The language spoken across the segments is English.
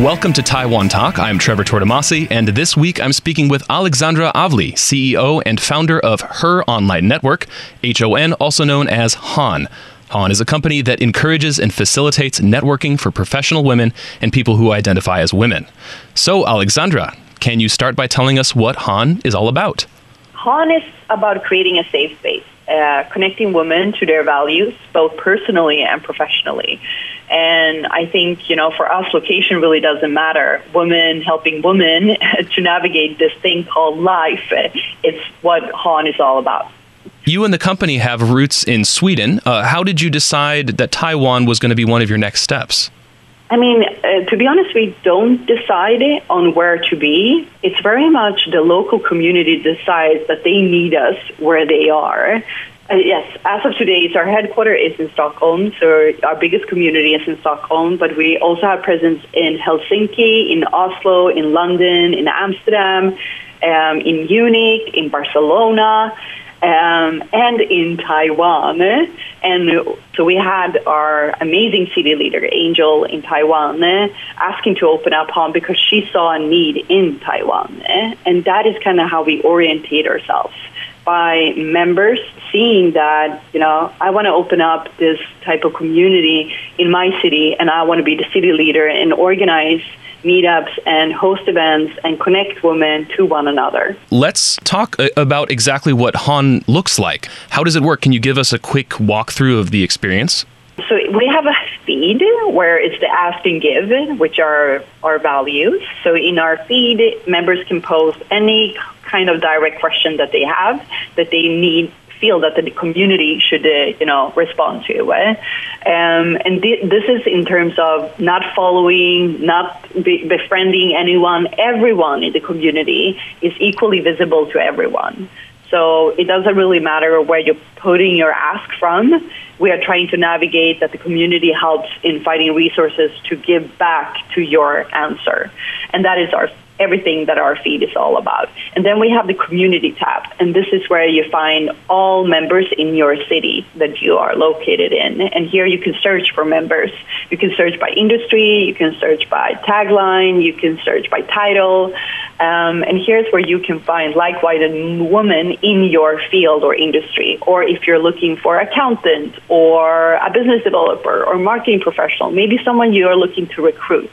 Welcome to Taiwan Talk. I'm Trevor Tortomasi, and this week I'm speaking with Aleksandra Avli, CEO and founder of Her Online Network, HON, also known as HON. HON is a company that encourages and facilitates networking for professional women and people who identify as women. So, Aleksandra, can you start by telling us what HON is all about? HON is about creating a safe space, uh, connecting women to their values, both personally and professionally. And I think, you know, for us, location really doesn't matter. Women helping women to navigate this thing called life, it's what HON is all about. You and the company have roots in Sweden. Uh, how did you decide that Taiwan was going to be one of your next steps? I mean, uh, to be honest, we don't decide on where to be. It's very much the local community decides that they need us where they are. Uh, yes, as of today, so our headquarters is in Stockholm, so our biggest community is in Stockholm, but we also have presence in Helsinki, in Oslo, in London, in Amsterdam, um, in Munich, in Barcelona um, and in Taiwan. And so we had our amazing city leader, Angel, in Taiwan, asking to open up HON because she saw a need in Taiwan. And that is kind of how we orientate ourselves by members seeing that, you know, I want to open up this type of community in my city and I want to be the city leader and organize meetups and host events and connect women to one another. Let's talk uh, about exactly what HON looks like. How does it work? Can you give us a quick walkthrough of the experience? So we have a feed where it's the ask and give, which are our values. So in our feed, members can post any kind of direct question that they have that they need feel that the community should, uh, you know, respond to. Uh, um, and th- this is in terms of not following, not be- befriending anyone. Everyone in the community is equally visible to everyone. So it doesn't really matter where you're putting your ask from. We are trying to navigate that the community helps in finding resources to give back to your answer. And that is our everything that our feed is all about. And then we have the community tab, and this is where you find all members in your city that you are located in. And here you can search for members. You can search by industry, you can search by tagline, you can search by title. Um, and here's where you can find like-minded woman in your field or industry. Or if you're looking for accountant or a business developer or marketing professional, maybe someone you are looking to recruit,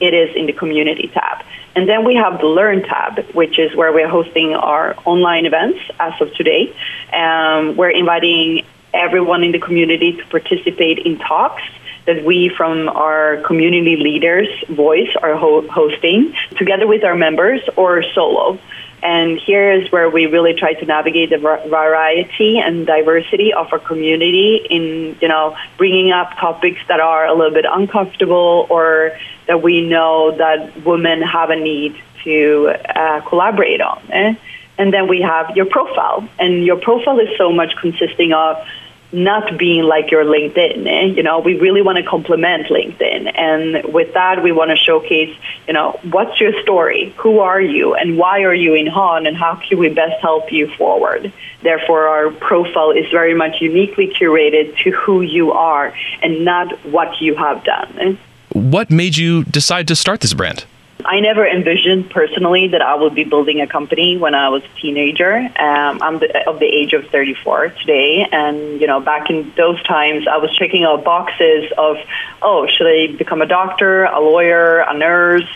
it is in the community tab. And then we have the Learn tab, which is where we're hosting our online events as of today. Um, we're inviting everyone in the community to participate in talks that we from our community leaders voice are ho- hosting together with our members or solo. And here is where we really try to navigate the variety and diversity of our community in, you know, bringing up topics that are a little bit uncomfortable or that we know that women have a need to uh, collaborate on. Eh? And then we have your profile, and your profile is so much consisting of not being like your LinkedIn. Eh? You know, we really want to complement LinkedIn. And with that, we want to showcase, you know, what's your story? Who are you? And why are you in HON? And how can we best help you forward? Therefore, our profile is very much uniquely curated to who you are and not what you have done. What made you decide to start this brand? I never envisioned personally that I would be building a company when I was a teenager. Um, I'm the, of the age of 34 today, and you know, back in those times, I was checking out boxes of, oh, should I become a doctor, a lawyer, a nurse?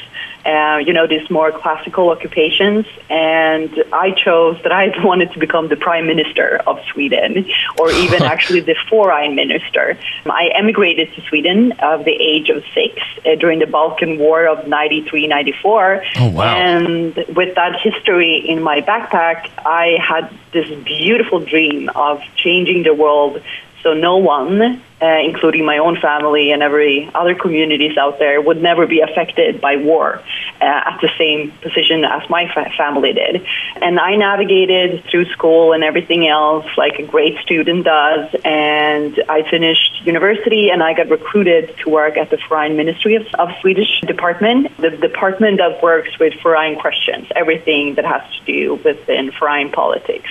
Uh, you know, these more classical occupations. And I chose that I wanted to become the prime minister of Sweden, or even actually the foreign minister. I emigrated to Sweden at the age of six uh, during the Balkan War of 93 94. Oh, wow. And with that history in my backpack, I had this beautiful dream of changing the world so no one, uh, including my own family and every other communities out there, would never be affected by war uh, at the same position as my fa- family did. And I navigated through school and everything else like a great student does. And I finished university and I got recruited to work at the Foreign Ministry of, of Swedish department, the department that works with foreign questions, everything that has to do within foreign politics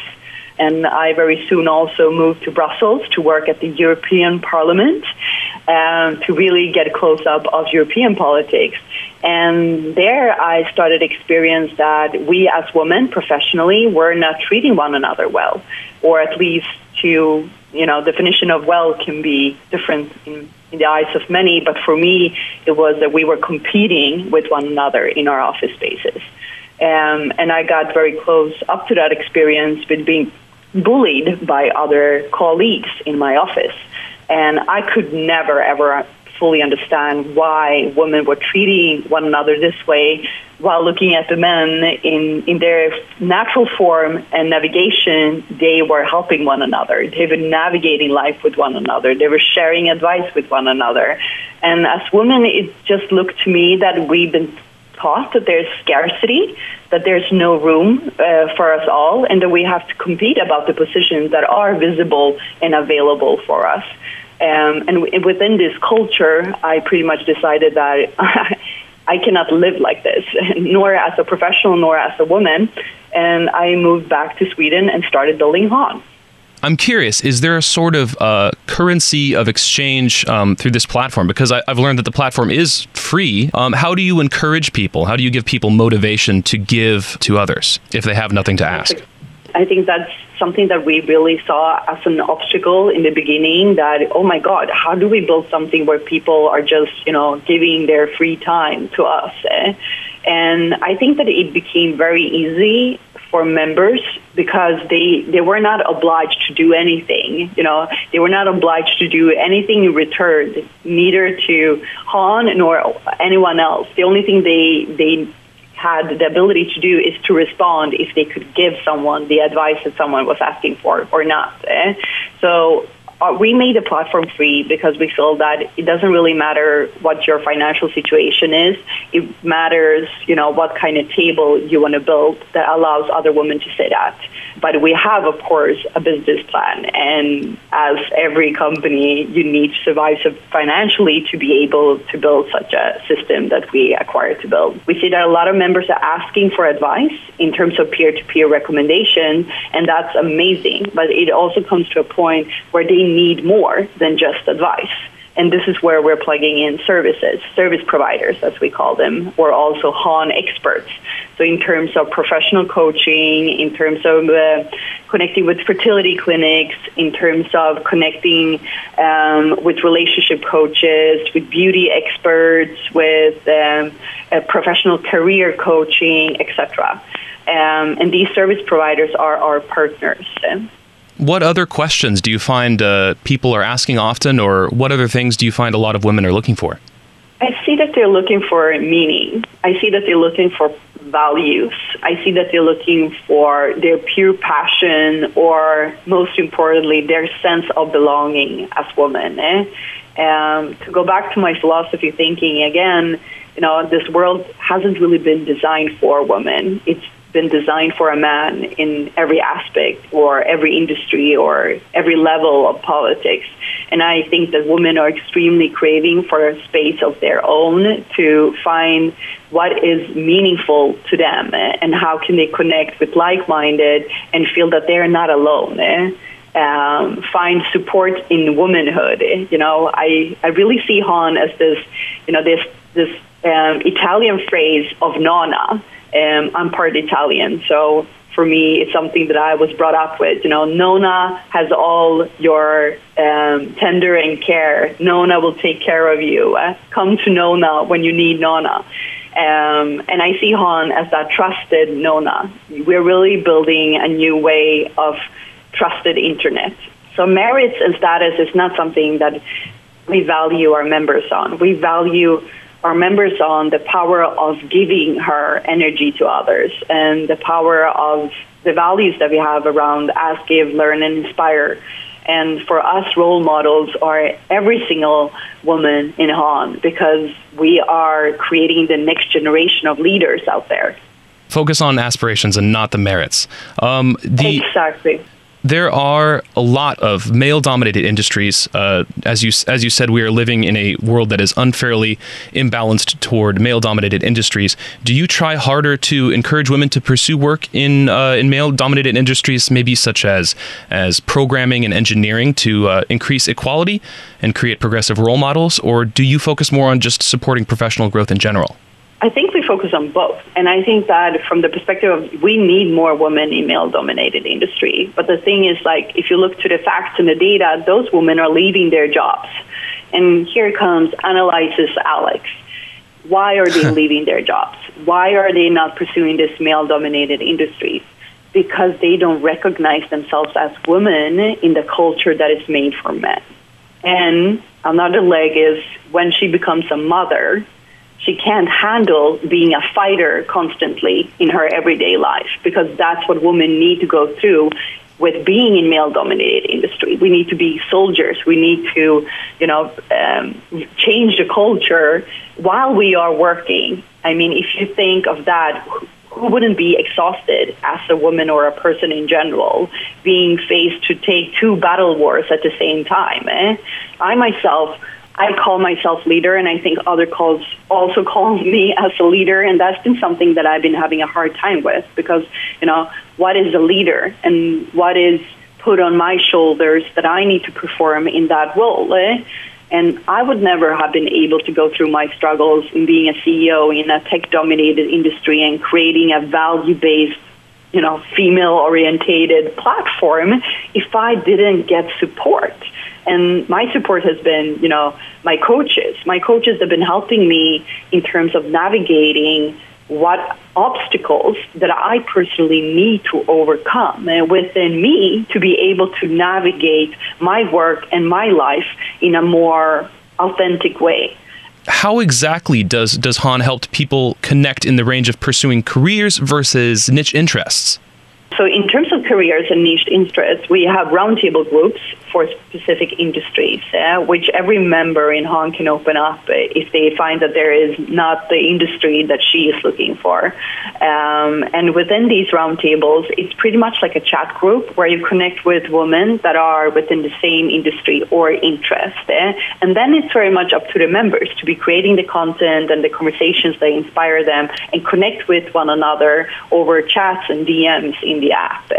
and I very soon also moved to Brussels to work at the European Parliament um, to really get a close up of European politics. And there I started experience that we as women professionally were not treating one another well, or at least to, you know, definition of well can be different in, in the eyes of many, but for me it was that we were competing with one another in our office spaces. Um, and I got very close up to that experience with being bullied by other colleagues in my office. And I could never, ever fully understand why women were treating one another this way while looking at the men in, in their natural form and navigation, they were helping one another. They were navigating life with one another. They were sharing advice with one another. And as women, it just looked to me that we've been that there's scarcity, that there's no room uh, for us all, and that we have to compete about the positions that are visible and available for us. Um, and w- within this culture, I pretty much decided that I cannot live like this, nor as a professional, nor as a woman. And I moved back to Sweden and started building HON. I'm curious, is there a sort of uh, currency of exchange um, through this platform? Because I, have learned that the platform is free. Um, how do you encourage people? How do you give people motivation to give to others if they have nothing to ask? I think that's something that we really saw as an obstacle in the beginning that, oh my God, how do we build something where people are just, you know, giving their free time to us? Eh? And I think that it became very easy for members because they they were not obliged to do anything. You know, they were not obliged to do anything in return, neither to HON nor anyone else. The only thing they they had the ability to do is to respond if they could give someone the advice that someone was asking for or not. Eh? So uh, we made the platform free because we feel that it doesn't really matter what your financial situation is. It matters, you know, what kind of table you want to build that allows other women to sit at. But we have, of course, a business plan. And as every company, you need to survive financially to be able to build such a system that we acquired to build. We see that a lot of members are asking for advice in terms of peer to peer recommendation, and that's amazing. But it also comes to a point where they need more than just advice. And this is where we're plugging in services, service providers, as we call them, or also HON experts. So, in terms of professional coaching, in terms of uh, connecting with fertility clinics, in terms of connecting um, with relationship coaches, with beauty experts, with um, uh, professional career coaching, etc. Um, and these service providers are our partners. What other questions do you find uh, people are asking often, or what other things do you find a lot of women are looking for? I see that they're looking for meaning. I see that they're looking for values. I see that they're looking for their pure passion, or most importantly, their sense of belonging as women. Eh? Um, to go back to my philosophy thinking again, you know, this world hasn't really been designed for women. It's been designed for a man in every aspect or every industry or every level of politics. And I think that women are extremely craving for a space of their own to find what is meaningful to them and how can they connect with like-minded and feel that they're not alone. Um, find support in womanhood. You know, I, I really see HON as this, you know, this this um, Italian phrase of nonna um, I'm part Italian, so for me, it's something that I was brought up with. You know, Nonna has all your um, tender and care. Nonna will take care of you. Uh, come to Nonna when you need Nonna. Um, and I see HON as that trusted Nonna. We're really building a new way of trusted internet. So merits and status is not something that we value our members on. We value our members on the power of giving her energy to others and the power of the values that we have around ask, give, learn, and inspire. And for us, role models are every single woman in HON because we are creating the next generation of leaders out there. Focus on aspirations and not the merits. Um, the, exactly there are a lot of male-dominated industries. Uh, as you as you said, we are living in a world that is unfairly imbalanced toward male-dominated industries. Do you try harder to encourage women to pursue work in uh, in male-dominated industries, maybe such as as programming and engineering, to uh, increase equality and create progressive role models, or do you focus more on just supporting professional growth in general? I think we focus on both. And I think that from the perspective of we need more women in male dominated industry. But the thing is like if you look to the facts and the data, those women are leaving their jobs. And here comes analyzes Alex. Why are they leaving their jobs? Why are they not pursuing this male dominated industry? Because they don't recognize themselves as women in the culture that is made for men. And another leg is when she becomes a mother, she can't handle being a fighter constantly in her everyday life because that's what women need to go through with being in male dominated industry. We need to be soldiers. We need to, you know, um, change the culture while we are working. I mean, if you think of that, who wouldn't be exhausted as a woman or a person in general being faced to take two battle wars at the same time? Eh? I myself I call myself leader, and I think other calls also call me as a leader, and that's been something that I've been having a hard time with because you know what is a leader and what is put on my shoulders that I need to perform in that role. Eh? And I would never have been able to go through my struggles in being a CEO in a tech-dominated industry and creating a value-based you know, female orientated platform if I didn't get support. And my support has been, you know, my coaches. My coaches have been helping me in terms of navigating what obstacles that I personally need to overcome uh, within me to be able to navigate my work and my life in a more authentic way. How exactly does, does HON help people connect in the range of pursuing careers versus niche interests? So, in terms of careers and niche interests, we have roundtable groups for specific industries, which every member in HON can open up if they find that there is not the industry that she is looking for. Um, and within these roundtables, it's pretty much like a chat group where you connect with women that are within the same industry or interest. And then it's very much up to the members to be creating the content and the conversations that inspire them and connect with one another over chats and DMs in the app.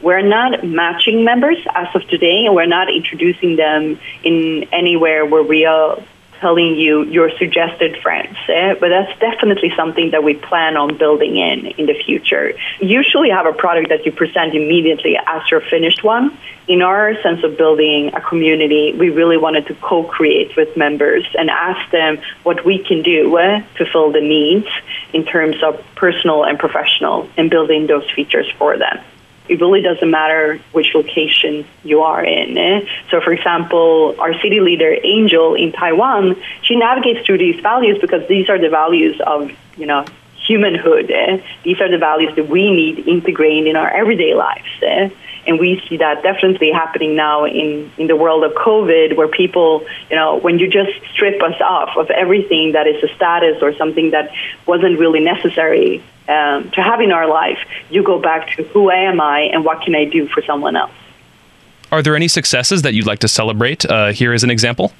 We're not matching members as of today we're not introducing them in anywhere where we are telling you your suggested friends. Eh? But that's definitely something that we plan on building in in the future. Usually have a product that you present immediately as your finished one. In our sense of building a community, we really wanted to co-create with members and ask them what we can do eh, to fill the needs in terms of personal and professional and building those features for them it really doesn't matter which location you are in. Eh? So, for example, our city leader, Angel, in Taiwan, she navigates through these values because these are the values of, you know, humanhood. Eh? These are the values that we need integrated in our everyday lives. Eh? And we see that definitely happening now in, in the world of COVID, where people, you know, when you just strip us off of everything that is a status or something that wasn't really necessary um, to have in our life, you go back to who am I and what can I do for someone else. Are there any successes that you'd like to celebrate uh, here as an example?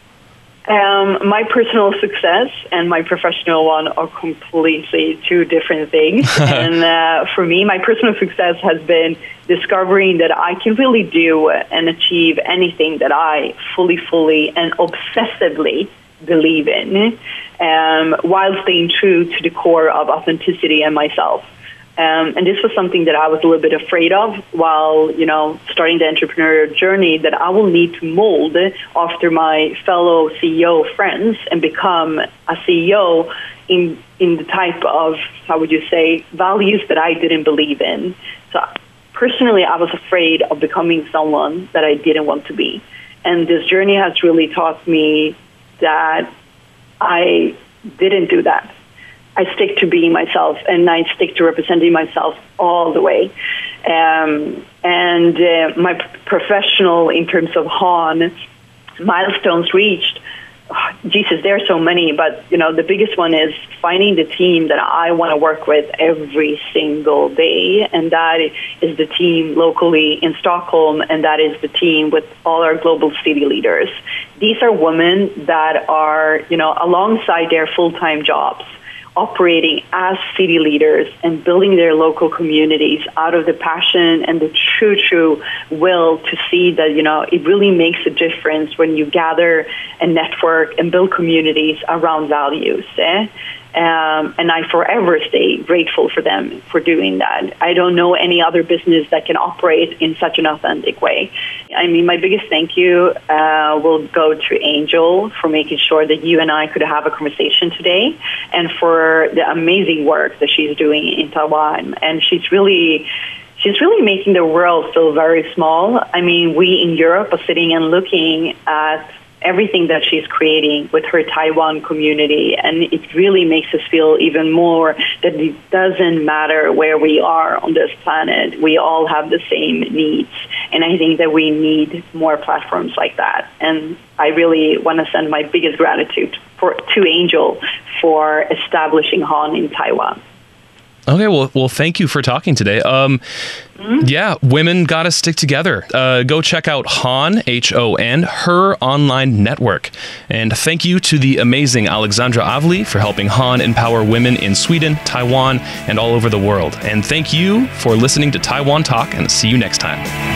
Um, my personal success and my professional one are completely two different things. and uh, for me, my personal success has been discovering that I can really do and achieve anything that I fully, fully, and obsessively believe in, um, while staying true to the core of authenticity and myself. Um, and this was something that I was a little bit afraid of while, you know, starting the entrepreneurial journey that I will need to mold after my fellow CEO friends and become a CEO in, in the type of, how would you say, values that I didn't believe in. So personally, I was afraid of becoming someone that I didn't want to be. And this journey has really taught me that I didn't do that. I stick to being myself and I stick to representing myself all the way. Um, and uh, my professional, in terms of HON, milestones reached oh, Jesus, there are so many, but you know, the biggest one is finding the team that I want to work with every single day, and that is the team locally in Stockholm, and that is the team with all our global city leaders. These are women that are, you know, alongside their full-time jobs operating as city leaders and building their local communities out of the passion and the true, true will to see that, you know, it really makes a difference when you gather and network and build communities around values. Eh? Um, and I forever stay grateful for them for doing that. I don't know any other business that can operate in such an authentic way. I mean, my biggest thank you uh, will go to Angel for making sure that you and I could have a conversation today and for the amazing work that she's doing in Taiwan. And she's really she's really making the world feel very small. I mean, we in Europe are sitting and looking at everything that she's creating with her Taiwan community. And it really makes us feel even more that it doesn't matter where we are on this planet. We all have the same needs. And I think that we need more platforms like that. And I really want to send my biggest gratitude for, to Angel for establishing HON in Taiwan. Okay, well, well, thank you for talking today. Um, mm-hmm. Yeah, women got to stick together. Uh, go check out HON H O N Her Online Network, and thank you to the amazing Aleksandra Avli for helping HON empower women in Sweden, Taiwan, and all over the world. And thank you for listening to Taiwan Talk, and see you next time.